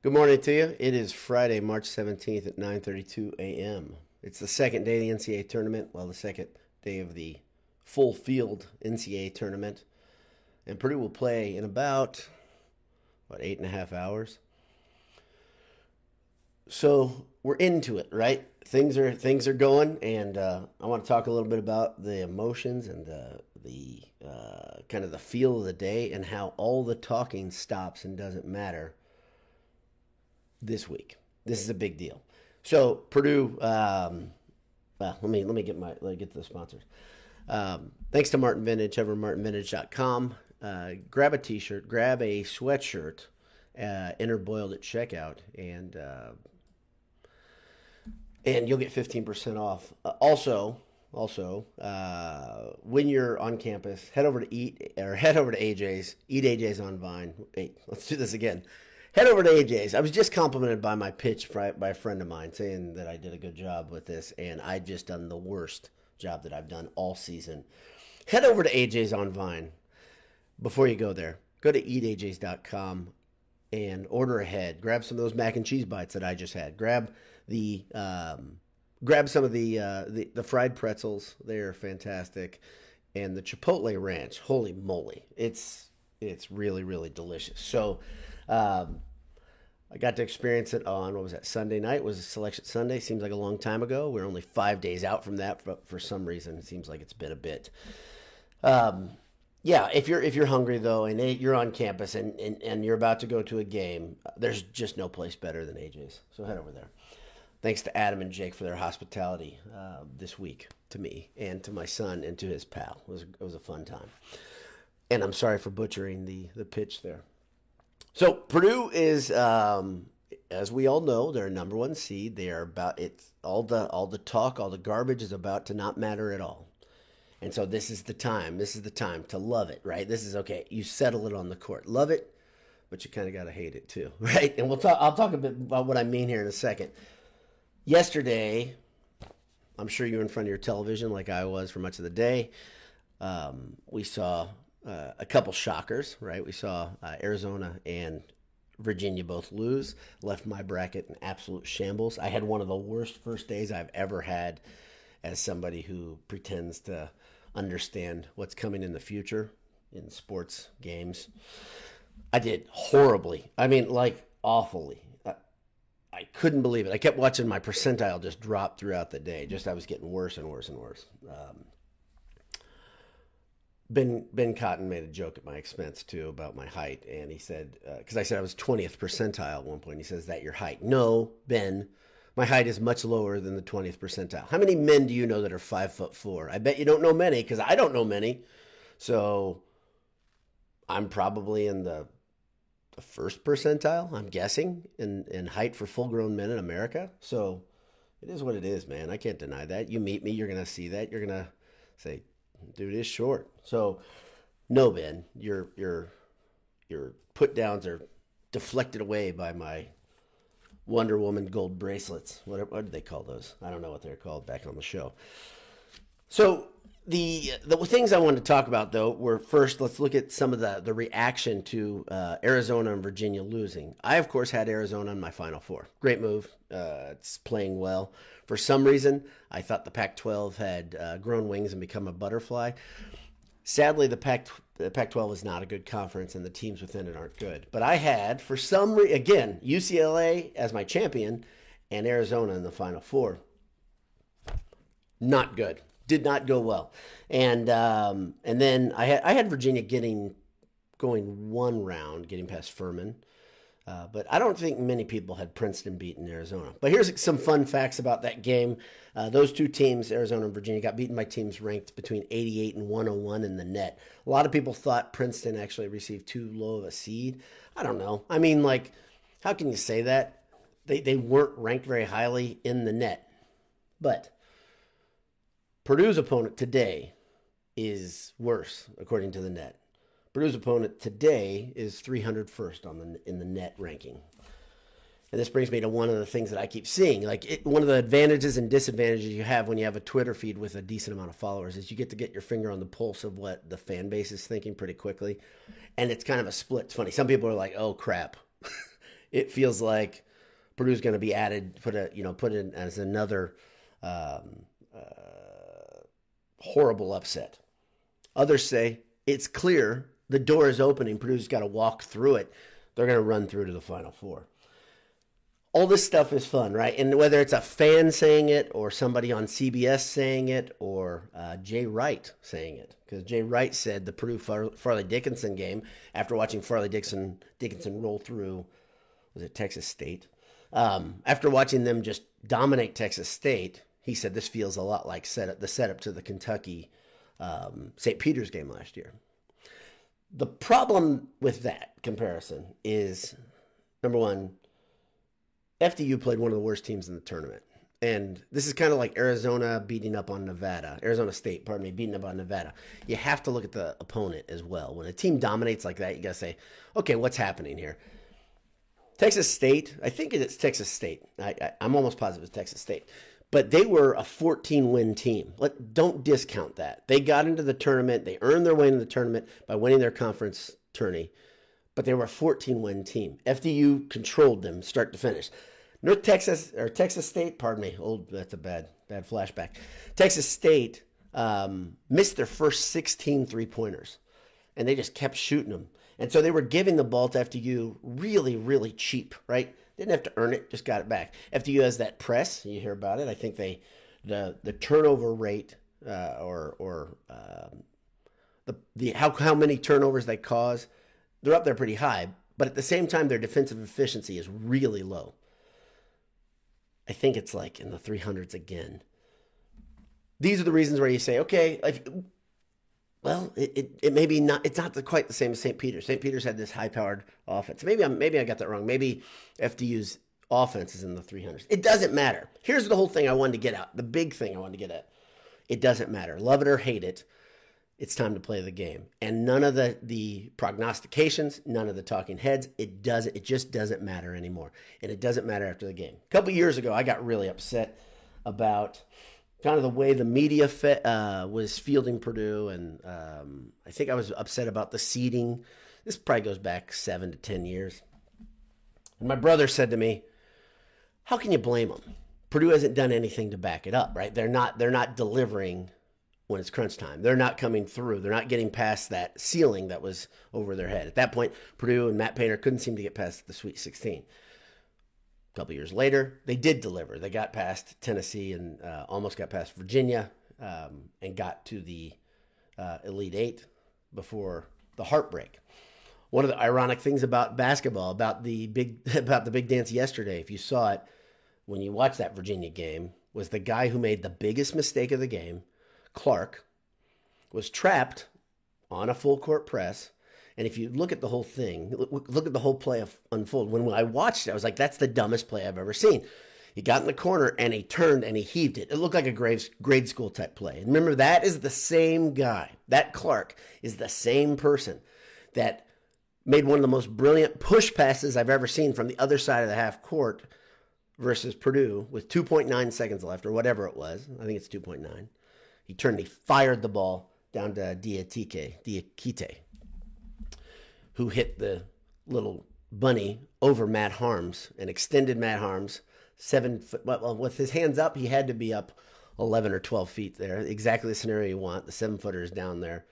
Good morning to you. It is Friday, March 17th at 9:32 a.m. It's the second day of the NCAA tournament, well, the second day of the full field NCAA tournament. And Purdue will play in about, what, eight and a half hours? So we're into it, right? Things are things are going, and uh, I want to talk a little bit about the emotions and the the uh, kind of the feel of the day and how all the talking stops and doesn't matter this week. This is a big deal. So Purdue, um, well, let me let me get my let me get to the sponsors. Um, thanks to Martin Vintage over martinvintage.com. Uh, grab a T-shirt, grab a sweatshirt, uh, enter boiled at checkout, and uh, and you'll get fifteen percent off. Uh, also, also uh, when you're on campus, head over to eat or head over to AJ's. Eat AJ's on Vine. Wait, let's do this again head over to AJ's. I was just complimented by my pitch by a friend of mine saying that I did a good job with this, and I just done the worst job that I've done all season. Head over to AJ's on Vine before you go there. Go to eataj's.com and order ahead. Grab some of those mac and cheese bites that I just had. Grab the um, grab some of the, uh, the the fried pretzels. They're fantastic, and the chipotle ranch. Holy moly! It's it's really really delicious. So. Um, I got to experience it on what was that Sunday night? Was selection Sunday? Seems like a long time ago. We're only five days out from that, but for some reason, it seems like it's been a bit. Um, yeah, if you're if you're hungry though, and you're on campus and, and, and you're about to go to a game, there's just no place better than AJ's. So head over there. Thanks to Adam and Jake for their hospitality uh, this week to me and to my son and to his pal. It was it was a fun time. And I'm sorry for butchering the the pitch there. So Purdue is, um, as we all know, they're a number one seed. They are about it's all the all the talk, all the garbage is about to not matter at all. And so this is the time. This is the time to love it, right? This is okay. You settle it on the court. Love it, but you kind of got to hate it too, right? And we'll talk. I'll talk a bit about what I mean here in a second. Yesterday, I'm sure you were in front of your television like I was for much of the day. Um, we saw uh, a couple shockers, right? We saw uh, Arizona and Virginia both lose, left my bracket in absolute shambles. I had one of the worst first days I've ever had as somebody who pretends to understand what's coming in the future in sports games. I did horribly. I mean, like awfully. I, couldn't believe it. I kept watching my percentile just drop throughout the day. Just I was getting worse and worse and worse. Um, Ben Ben Cotton made a joke at my expense too about my height, and he said because uh, I said I was twentieth percentile at one point. He says that your height? No, Ben, my height is much lower than the twentieth percentile. How many men do you know that are five foot four? I bet you don't know many because I don't know many. So I'm probably in the the first percentile. I'm guessing in in height for full grown men in America. So it is what it is, man. I can't deny that. You meet me, you're gonna see that. You're gonna say, dude is short. So no, Ben, your your your put downs are deflected away by my Wonder Woman gold bracelets. What, what do they call those? I don't know what they're called back on the show. So the the things I wanted to talk about though were first let's look at some of the the reaction to uh, Arizona and Virginia losing. I of course had Arizona in my Final Four. Great move. Uh, it's playing well. For some reason, I thought the Pac-12 had uh, grown wings and become a butterfly. Sadly, the Pac the Pac-12 is not a good conference, and the teams within it aren't good. But I had, for some reason, again UCLA as my champion, and Arizona in the Final Four. Not good. Did not go well, and um, and then I had I had Virginia getting going one round, getting past Furman. Uh, but I don't think many people had Princeton beaten Arizona. But here's some fun facts about that game. Uh, those two teams, Arizona and Virginia, got beaten by teams ranked between 88 and 101 in the net. A lot of people thought Princeton actually received too low of a seed. I don't know. I mean, like, how can you say that? They, they weren't ranked very highly in the net. But Purdue's opponent today is worse, according to the net. Purdue's opponent today is 301st on the in the net ranking. And this brings me to one of the things that I keep seeing. Like it, one of the advantages and disadvantages you have when you have a Twitter feed with a decent amount of followers is you get to get your finger on the pulse of what the fan base is thinking pretty quickly. And it's kind of a split. It's funny. Some people are like, "Oh crap." it feels like Purdue's going to be added, put a you know put in as another um, uh, horrible upset. Others say it's clear the door is opening. Purdue's got to walk through it. They're going to run through to the Final Four. All this stuff is fun, right? And whether it's a fan saying it, or somebody on CBS saying it, or uh, Jay Wright saying it, because Jay Wright said the Purdue Fairleigh Dickinson game after watching Fairleigh Dickinson Dickinson roll through, was it Texas State? Um, after watching them just dominate Texas State, he said this feels a lot like set the setup to the Kentucky um, St. Peter's game last year. The problem with that comparison is number one, FDU played one of the worst teams in the tournament. And this is kind of like Arizona beating up on Nevada, Arizona State, pardon me, beating up on Nevada. You have to look at the opponent as well. When a team dominates like that, you got to say, okay, what's happening here? Texas State, I think it's Texas State. I, am almost positive it's Texas State but they were a 14 win team. Let, don't discount that. They got into the tournament. They earned their way into the tournament by winning their conference tourney, but they were a 14 win team. FDU controlled them start to finish. North Texas or Texas State, pardon me. Old, that's a bad bad flashback. Texas State um, missed their first 16 three pointers, and they just kept shooting them. And so they were giving the ball to FDU really, really cheap, right? Didn't have to earn it, just got it back. FDU has that press. You hear about it. I think they the the turnover rate uh, or or um, the the how how many turnovers they cause, they're up there pretty high. But at the same time, their defensive efficiency is really low. I think it's like in the 300s again. These are the reasons where you say, okay, if, well, it, it, it may be not. It's not the, quite the same as St. Peter's. St. Peter's had this high-powered offense. Maybe I'm maybe I got that wrong. Maybe FDU's offense is in the 300s. It doesn't matter. Here's the whole thing I wanted to get out. The big thing I wanted to get at. It doesn't matter. Love it or hate it. It's time to play the game. And none of the the prognostications, none of the talking heads. It doesn't. It just doesn't matter anymore. And it doesn't matter after the game. A couple years ago, I got really upset about kind of the way the media fe- uh, was fielding Purdue, and um, I think I was upset about the seeding. This probably goes back seven to ten years. And my brother said to me, "How can you blame them? Purdue hasn't done anything to back it up, right? They're not they're not delivering when it's crunch time. They're not coming through. They're not getting past that ceiling that was over their head. At that point, Purdue and Matt Painter couldn't seem to get past the Sweet 16." Couple years later, they did deliver. They got past Tennessee and uh, almost got past Virginia um, and got to the uh, Elite Eight before the heartbreak. One of the ironic things about basketball, about the big about the big dance yesterday, if you saw it when you watched that Virginia game, was the guy who made the biggest mistake of the game, Clark, was trapped on a full court press and if you look at the whole thing, look at the whole play unfold. When I watched it, I was like, that's the dumbest play I've ever seen. He got in the corner and he turned and he heaved it. It looked like a grade, grade school type play. And remember, that is the same guy. That Clark is the same person that made one of the most brilliant push passes I've ever seen from the other side of the half court versus Purdue with 2.9 seconds left or whatever it was. I think it's 2.9. He turned, he fired the ball down to Diakite, Diakite who hit the little bunny over Matt Haarms and extended Matt Haarms seven foot. Well, with his hands up, he had to be up 11 or 12 feet there. Exactly the scenario you want. The seven footer is down there.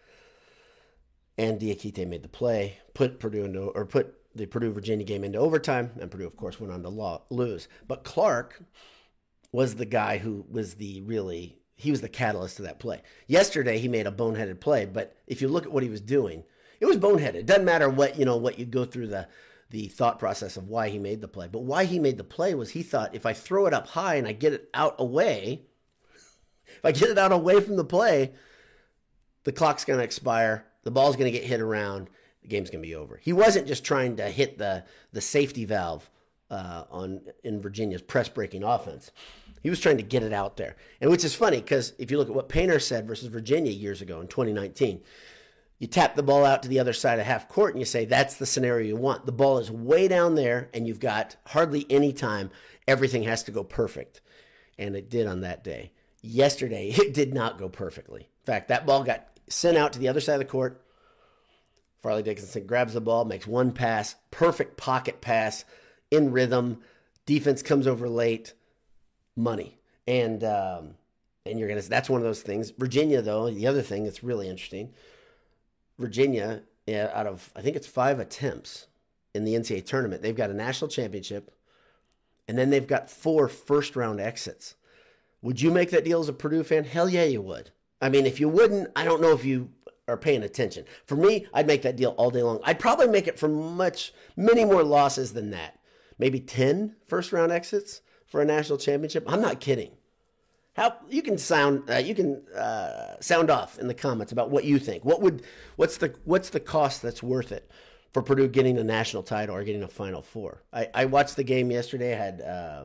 And Diakite made the play, put Purdue into, or put the Purdue Virginia game into overtime, and Purdue, of course, went on to lose. But Clark was the guy who was the really, he was the catalyst to that play. Yesterday, he made a boneheaded play, but if you look at what he was doing, it was boneheaded. It doesn't matter what you know what you go through the the thought process of why he made the play, but why he made the play was he thought if I throw it up high and I get it out away, if I get it out away from the play, the clock's going to expire, the ball's going to get hit around, the game's going to be over. He wasn't just trying to hit the the safety valve uh, on in Virginia's press breaking offense. He was trying to get it out there, and which is funny because if you look at what Painter said versus Virginia years ago in 2019 you tap the ball out to the other side of half court and you say that's the scenario you want. The ball is way down there and you've got hardly any time. Everything has to go perfect. And it did on that day. Yesterday, it did not go perfectly. In fact, that ball got sent out to the other side of the court. Fairleigh Dickinson grabs the ball, makes one pass, perfect pocket pass, in rhythm. Defense comes over late, money, and um, and you're gonna. That's one of those things. Virginia, though, the other thing that's really interesting. Virginia, yeah, out of I think it's five attempts in the NCAA tournament, they've got a national championship, and then they've got four first round exits. Would you make that deal as a Purdue fan? Hell yeah, you would. I mean, if you wouldn't, I don't know if you are paying attention. For me, I'd make that deal all day long. I'd probably make it for much, many more losses than that. Maybe 10 first round exits for a national championship. I'm not kidding. How you can sound uh, you can uh, sound off in the comments about what you think. What would what's the what's the cost that's worth it for Purdue getting a national title or getting a Final Four? I, I watched the game yesterday. I had uh,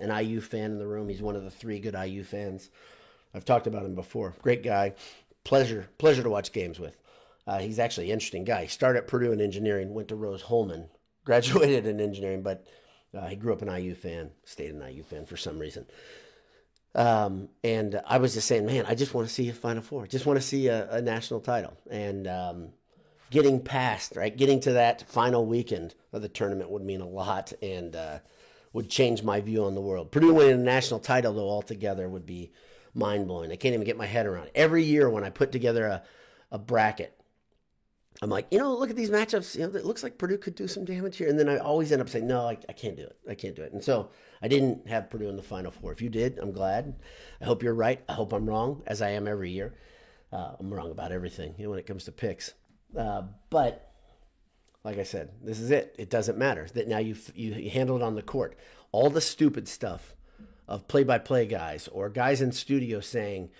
an IU fan in the room. He's one of the three good IU fans. I've talked about him before. Great guy. Pleasure pleasure to watch games with. Uh, he's actually an interesting guy. He started at Purdue in engineering, went to Rose-Hulman, graduated in engineering, but uh, he grew up an IU fan, stayed an IU fan for some reason. Um, and I was just saying, man, I just want to see a Final Four. Just want to see a, a national title. And um, getting past, right, getting to that final weekend of the tournament would mean a lot and uh, would change my view on the world. Purdue winning a national title, though, altogether would be mind blowing. I can't even get my head around it. Every year when I put together a, a bracket, I'm like, you know, look at these matchups. You know, it looks like Purdue could do some damage here. And then I always end up saying, no, I, I can't do it. I can't do it. And so I didn't have Purdue in the Final Four. If you did, I'm glad. I hope you're right. I hope I'm wrong, as I am every year. Uh, I'm wrong about everything, you know, when it comes to picks. Uh, but like I said, this is it. It doesn't matter that now you you handle it on the court. All the stupid stuff of play-by-play guys or guys in studio saying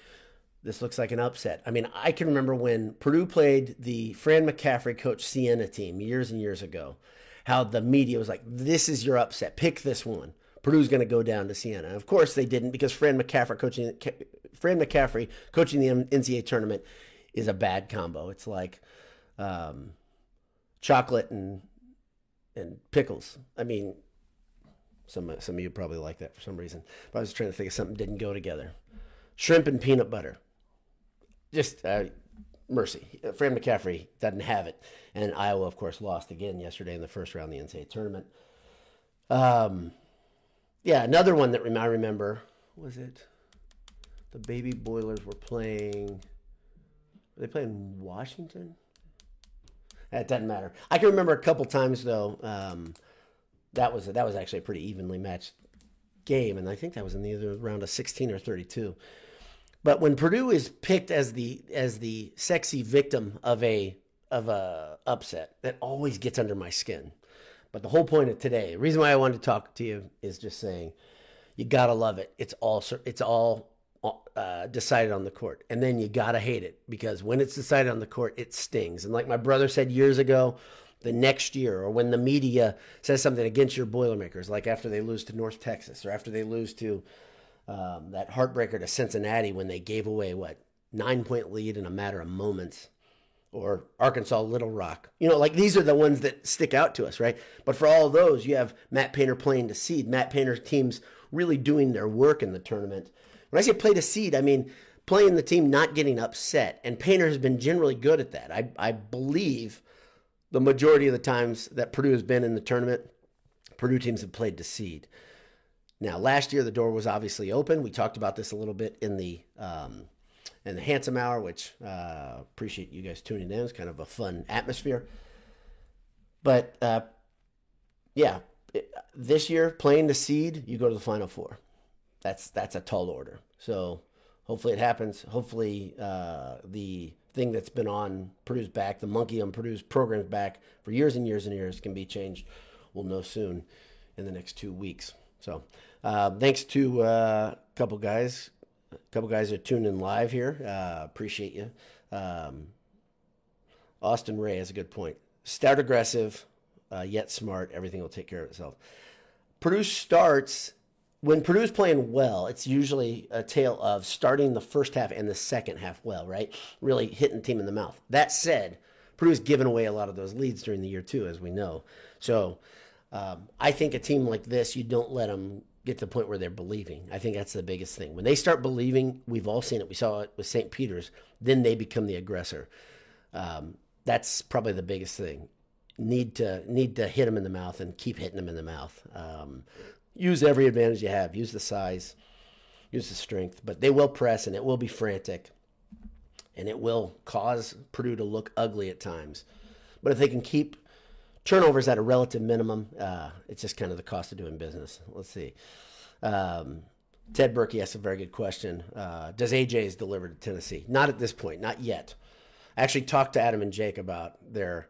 this looks like an upset. I mean, I can remember when Purdue played the Fran McCaffery coach Siena team years and years ago, how the media was like, this is your upset. Pick this one. Purdue's going to go down to Siena. And of course, they didn't because Fran McCaffery coaching Fran McCaffery coaching the NCAA tournament is a bad combo. It's like um, chocolate and and pickles. I mean, some some of you probably like that for some reason. But I was trying to think of something didn't go together. Shrimp and peanut butter just uh, mercy. Fran McCaffery doesn't have it, and Iowa, of course, lost again yesterday in the first round of the NCAA tournament. Um, yeah, another one that I remember was it the Baby Boilers were playing. Were they playing Washington? It doesn't matter. I can remember a couple times though. Um, that was that was actually a pretty evenly matched game, and I think that was in the round of 16 or 32. But when Purdue is picked as the as the sexy victim of a of a upset, that always gets under my skin. But the whole point of today, the reason why I wanted to talk to you is just saying, you gotta love it. It's all it's all uh, decided on the court, and then you gotta hate it because when it's decided on the court, it stings. And like my brother said years ago, the next year, or when the media says something against your Boilermakers, like after they lose to North Texas or after they lose to um, that heartbreaker to Cincinnati when they gave away what nine point lead in a matter of moments, or Arkansas Little Rock. You know, like these are the ones that stick out to us, right? But for all those, you have Matt Painter playing to seed. Matt Painter's teams really doing their work in the tournament. When I say play to seed, I mean playing the team not getting upset. And Painter has been generally good at that. I, I believe the majority of the times that Purdue has been in the tournament, Purdue teams have played to seed. Now, last year the door was obviously open. We talked about this a little bit in the um, in the Handsome Hour, which uh, appreciate you guys tuning in. It's kind of a fun atmosphere. But uh, yeah, it, this year playing the seed, you go to the Final Four. That's that's a tall order. So hopefully it happens. Hopefully uh, the thing that's been on Purdue's back, the monkey on Purdue's program's back for years and years and years, can be changed. We'll know soon in the next two weeks. So uh, thanks to uh, a couple guys, a couple guys are tuning in live here. Uh, appreciate you. Um, Austin Ray has a good point. Start aggressive, uh, yet smart. Everything will take care of itself. Purdue starts when Purdue's playing well. It's usually a tale of starting the first half and the second half well, right? Really hitting the team in the mouth. That said, Purdue's given away a lot of those leads during the year too, as we know. So um, I think a team like this, you don't let them get to the point where they're believing. I think that's the biggest thing. When they start believing, we've all seen it. We saw it with St. Peter's. Then they become the aggressor. Um, that's probably the biggest thing. need to need to hit them in the mouth and keep hitting them in the mouth. Um, use every advantage you have. Use the size, use the strength, but they will press and it will be frantic, and it will cause Purdue to look ugly at times. But if they can keep turnovers at a relative minimum, uh, it's just kind of the cost of doing business. Let's see. Um, Ted Berkey asked a very good question. Uh, does AJ's deliver to Tennessee? Not at this point, not yet. I actually talked to Adam and Jake about their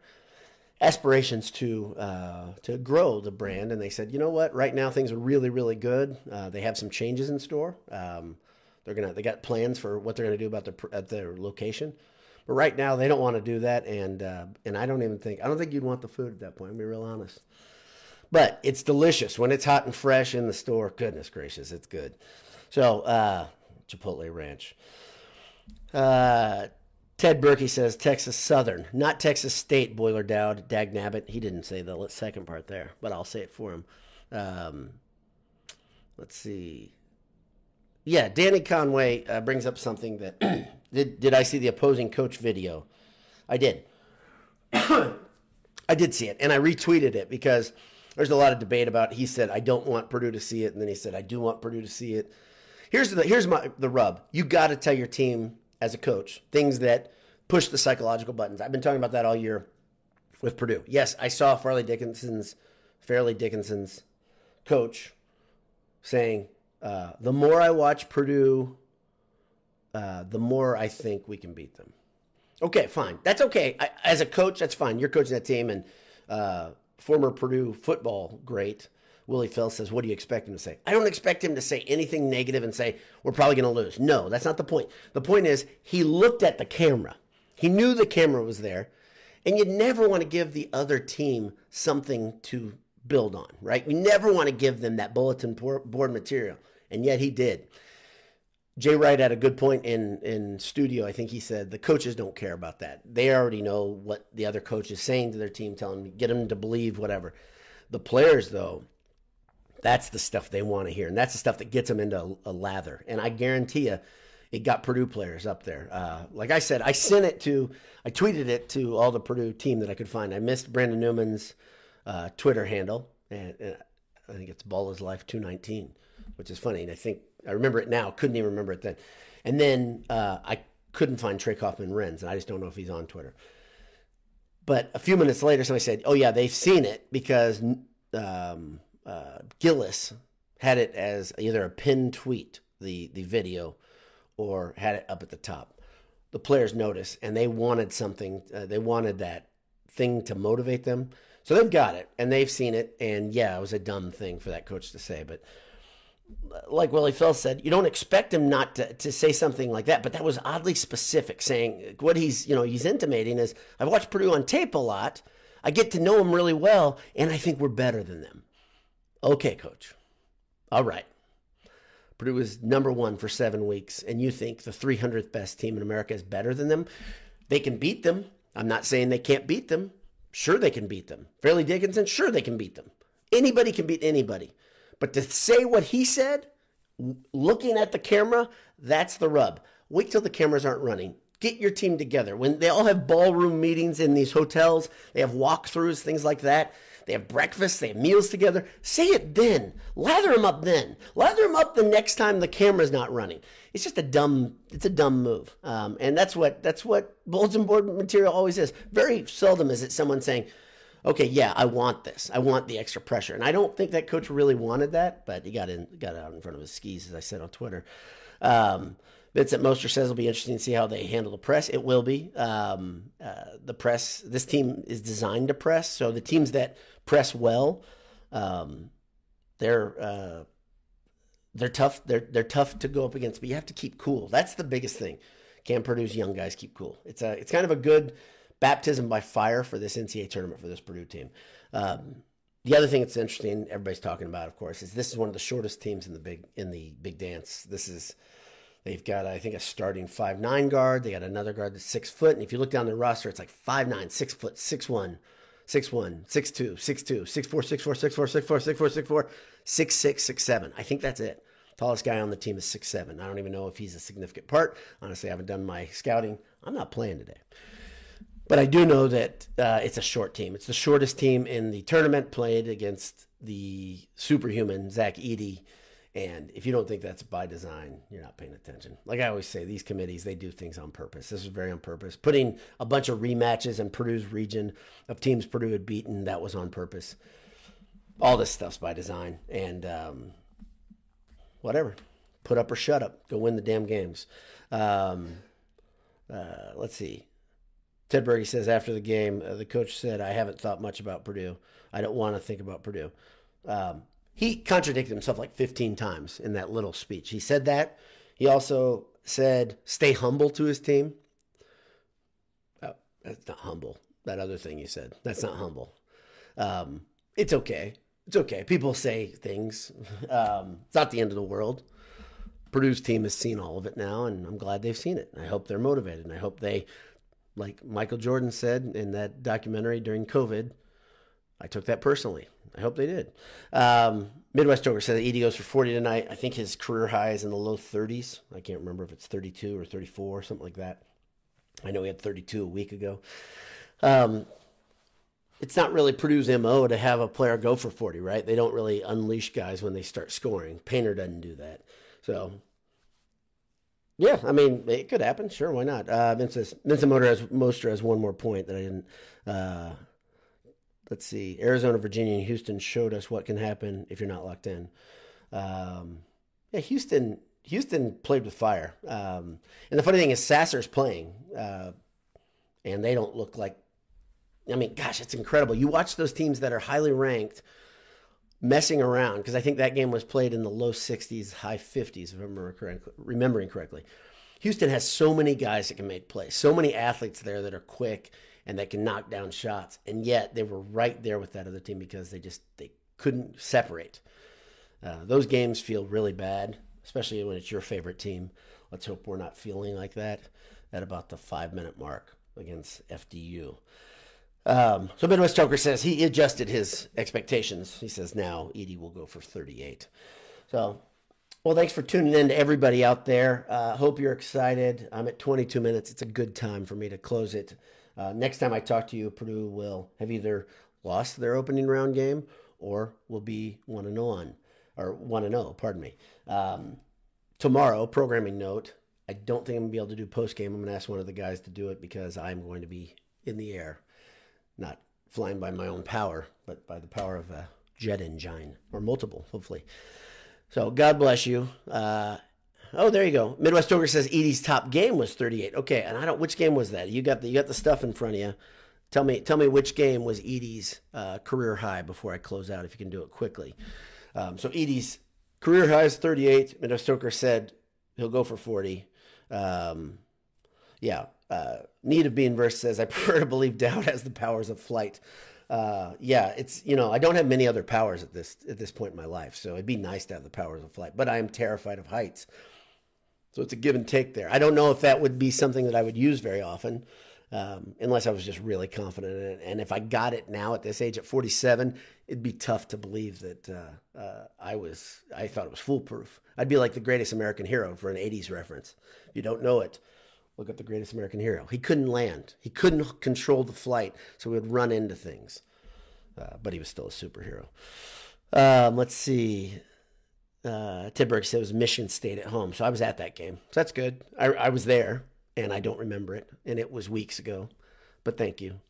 aspirations to uh, to grow the brand, and they said, you know what? Right now things are really really good. Uh, they have some changes in store. Um, they're gonna they got plans for what they're gonna do about their at their location, but right now they don't want to do that, and uh, and I don't even think I don't think you'd want the food at that point. I'm be real honest. But it's delicious when it's hot and fresh in the store. Goodness gracious, it's good. So uh, Chipotle Ranch. Uh, Ted Berkey says Texas Southern, not Texas State. Boiler Dowd, Dag Nabbit. He didn't say the second part there, but I'll say it for him. Um, let's see. Yeah, Danny Conway uh, brings up something that did. Did I see the opposing coach video? I did. I did see it, and I retweeted it because there's a lot of debate about. It. He said I don't want Purdue to see it, and then he said I do want Purdue to see it. Here's the here's my the rub. You got to tell your team as a coach, things that push the psychological buttons. I've been talking about that all year with Purdue. Yes, I saw Fairleigh Dickinson's Fairleigh Dickinson's coach saying, uh, "The more I watch Purdue, uh, the more I think we can beat them." Okay, fine. That's okay. I, as a coach, that's fine. You're coaching that team, and uh, former Purdue football great Willie Phil says, What do you expect him to say? I don't expect him to say anything negative and say, We're probably going to lose. No, that's not the point. The point is, he looked at the camera. He knew the camera was there. And you never want to give the other team something to build on, right? You never want to give them that bulletin board material. And yet he did. Jay Wright had a good point in, in studio. I think he said the coaches don't care about that. They already know what the other coach is saying to their team, telling them, get them to believe whatever. The players, though, that's the stuff they want to hear, and that's the stuff that gets them into a, a lather. And I guarantee you, it got Purdue players up there. Uh, like I said, I sent it to, I tweeted it to all the Purdue team that I could find. I missed Brandon Newman's uh, Twitter handle, and, and, I think it's Ball is Life 219, which is funny. And I think I remember it now. Couldn't even remember it then. And then uh, I couldn't find Trey Kaufman Renn, and I just don't know if he's on Twitter. But a few minutes later, somebody said, "Oh yeah, they've seen it because." Um, uh, Gillis had it as either a pinned tweet, the the video, or had it up at the top. The players noticed, and they wanted something. Uh, they wanted that thing to motivate them. So they've got it, and they've seen it. And yeah, it was a dumb thing for that coach to say, but like Willie Phil said, you don't expect him not to, to say something like that, but that was oddly specific, saying what he's, you know, he's intimating is I've watched Purdue on tape a lot. I get to know them really well, and I think we're better than them. Okay, coach. All right. Purdue was number one for seven weeks, and you think the 300th best team in America is better than them? They can beat them. I'm not saying they can't beat them. Sure, they can beat them. Fairleigh Dickinson, sure, they can beat them. Anybody can beat anybody. But to say what he said, looking at the camera, that's the rub. Wait till the cameras aren't running. Get your team together. When they all have ballroom meetings in these hotels, they have walkthroughs, things like that. They have breakfast, they have meals together. Say it then. Lather them up then. Lather them up the next time the camera's not running. It's just a dumb. It's a dumb move, um, and that's what that's what bulletin board material always is. Very seldom is it someone saying, "Okay, yeah, I want this. I want the extra pressure." And I don't think that coach really wanted that, but he got in, got out in front of his skis, as I said on Twitter. Um, Vincent Moster says it'll be interesting to see how they handle the press. It will be. Um, uh, the press, this team is designed to press. So the teams that press well, um, they're uh, they're tough. They're they're tough to go up against, but you have to keep cool. That's the biggest thing. Can Purdue's young guys keep cool? It's a it's kind of a good baptism by fire for this NCAA tournament for this Purdue team. Um, the other thing that's interesting, everybody's talking about, of course, is this is one of the shortest teams in the big in the big dance. This is They've got, I think, a starting five nine guard. They got another guard that's six foot. And if you look down the roster, it's like five nine, six foot, six one, six one, six two, six two, six four, six four, six four, six four, six four, six four, six six, six seven. I think that's it. Tallest guy on the team is six seven. I don't even know if he's a significant part. Honestly, I haven't done my scouting. I'm not playing today. But I do know that uh, it's a short team. It's the shortest team in the tournament played against the superhuman Zach Edey. And if you don't think that's by design, you're not paying attention. Like I always say, these committees, they do things on purpose. This is very on purpose. Putting a bunch of rematches in Purdue's region of teams Purdue had beaten, that was on purpose. All this stuff's by design. And um, whatever. Put up or shut up. Go win the damn games. Um, uh, let's see. Ted Berge says after the game, uh, the coach said, I haven't thought much about Purdue. I don't want to think about Purdue. Um, he contradicted himself like 15 times in that little speech. He said that. He also said, stay humble to his team. Oh, that's not humble. That other thing you said, that's not humble. Um, it's okay. It's okay. People say things. Um, it's not the end of the world. Purdue's team has seen all of it now, and I'm glad they've seen it. I hope they're motivated, and I hope they like Michael Jordan said in that documentary during COVID, I took that personally. I hope they did. Um, Midwest Joker said that Edey goes for 40 tonight. I think his career high is in the low 30s. I can't remember if it's 32 or 34, or something like that. I know he had 32 a week ago. Um, it's not really Purdue's MO to have a player go for 40, right? They don't really unleash guys when they start scoring. Painter doesn't do that. So yeah, I mean, it could happen. Sure, why not? Uh, Vincent, Vincent Motor has, Moster has one more point that I didn't. Uh, let's see. Arizona, Virginia, and Houston showed us what can happen if you're not locked in. Um, yeah, Houston. Houston played with fire. Um, and the funny thing is, Sasser's playing, uh, and they don't look like. I mean, gosh, it's incredible. You watch those teams that are highly ranked messing around because I think that game was played in the low 60s, high 50s, if I'm remembering correctly. Houston has so many guys that can make plays, so many athletes there that are quick and that can knock down shots, and yet they were right there with that other team because they just they couldn't separate. Uh, those games feel really bad, especially when it's your favorite team. Let's hope we're not feeling like that at about the five minute mark against FDU. Um, so Midwest Joker says he adjusted his expectations. He says now Edey will go for 38. So, well, thanks for tuning in to everybody out there. Uh, hope you're excited. I'm at 22 minutes. It's a good time for me to close it. Uh, next time I talk to you, Purdue will have either lost their opening round game or will be 1 0 on, or 1 and 0, pardon me. Um, tomorrow, programming note, I don't think I'm to be able to do post game. I'm to ask one of the guys to do it because I'm going to be in the air not flying by my own power, but by the power of a jet engine or multiple, hopefully. So God bless you. Uh, oh, there you go. Midwest Ogre says Edey's top game was 38. Okay, and I don't. Which game was that? You got the you got the stuff in front of you. Tell me tell me which game was Edey's uh, career high before I close out. If you can do it quickly. Um, so Edey's career high is 38. Midwest Stoker said he'll go for 40. Um, yeah, uh, Need of Being Verse says, I prefer to believe doubt has the powers of flight. Uh, yeah, it's you know I don't have many other powers at this at this point in my life, so it'd be nice to have the powers of flight. But I am terrified of heights, so it's a give and take there. I don't know if that would be something that I would use very often, um, unless I was just really confident in it. And if I got it now at this age, at 47, it'd be tough to believe that uh, uh, I was I thought it was foolproof. I'd be like the greatest American hero for an 80s reference. If you don't know it, Look at the greatest American hero. He couldn't land. He couldn't control the flight, so he would run into things. Uh, but he was still a superhero. Um, let's see. Uh, Tidberg said was Michigan State at home, so I was at that game. So that's good. I, I was there, and I don't remember it, and it was weeks ago. But thank you.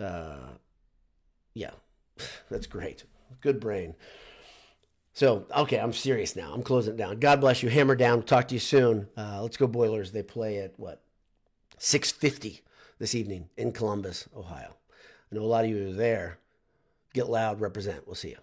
Uh, yeah, that's great. Good brain. So, okay, I'm serious now. I'm closing it down. God bless you. Hammer down. Talk to you soon. Uh, let's go Boilers. They play at what? 6:50 this evening in Columbus, Ohio. I know a lot of you are there. Get loud, represent. We'll see you.